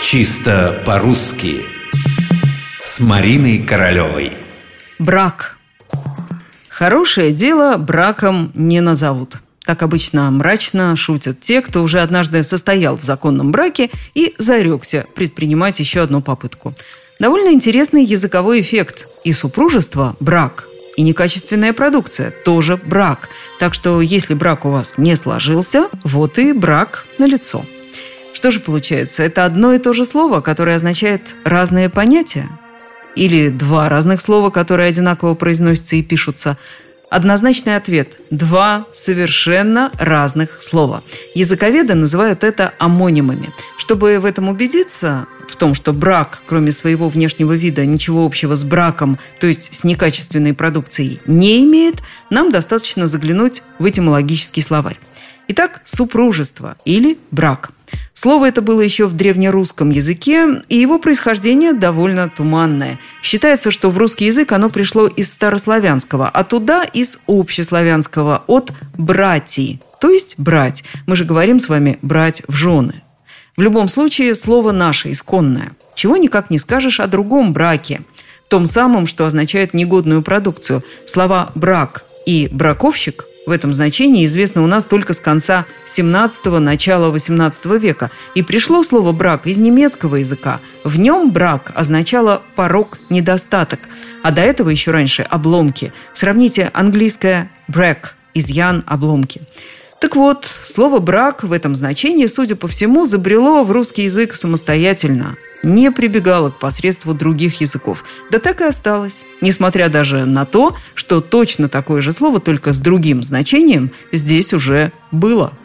Чисто по-русски С Мариной Королевой Брак Хорошее дело браком не назовут так обычно мрачно шутят те, кто уже однажды состоял в законном браке и зарекся предпринимать еще одну попытку. Довольно интересный языковой эффект. И супружество – брак, и некачественная продукция – тоже брак. Так что если брак у вас не сложился, вот и брак на лицо. Что же получается? Это одно и то же слово, которое означает разные понятия? Или два разных слова, которые одинаково произносятся и пишутся – Однозначный ответ – два совершенно разных слова. Языковеды называют это амонимами. Чтобы в этом убедиться, в том, что брак, кроме своего внешнего вида, ничего общего с браком, то есть с некачественной продукцией, не имеет, нам достаточно заглянуть в этимологический словарь. Итак, супружество или брак – Слово это было еще в древнерусском языке, и его происхождение довольно туманное. Считается, что в русский язык оно пришло из старославянского, а туда из общеславянского, от «братьи», то есть «брать». Мы же говорим с вами «брать в жены». В любом случае, слово наше исконное. Чего никак не скажешь о другом браке. Том самом, что означает негодную продукцию. Слова «брак» и «браковщик» в этом значении известно у нас только с конца 17-го, начала 18 века. И пришло слово «брак» из немецкого языка. В нем брак означало порог, недостаток. А до этого еще раньше – обломки. Сравните английское «break» – изъян, обломки. Так вот, слово «брак» в этом значении, судя по всему, забрело в русский язык самостоятельно – не прибегала к посредству других языков. Да так и осталось. Несмотря даже на то, что точно такое же слово, только с другим значением, здесь уже было –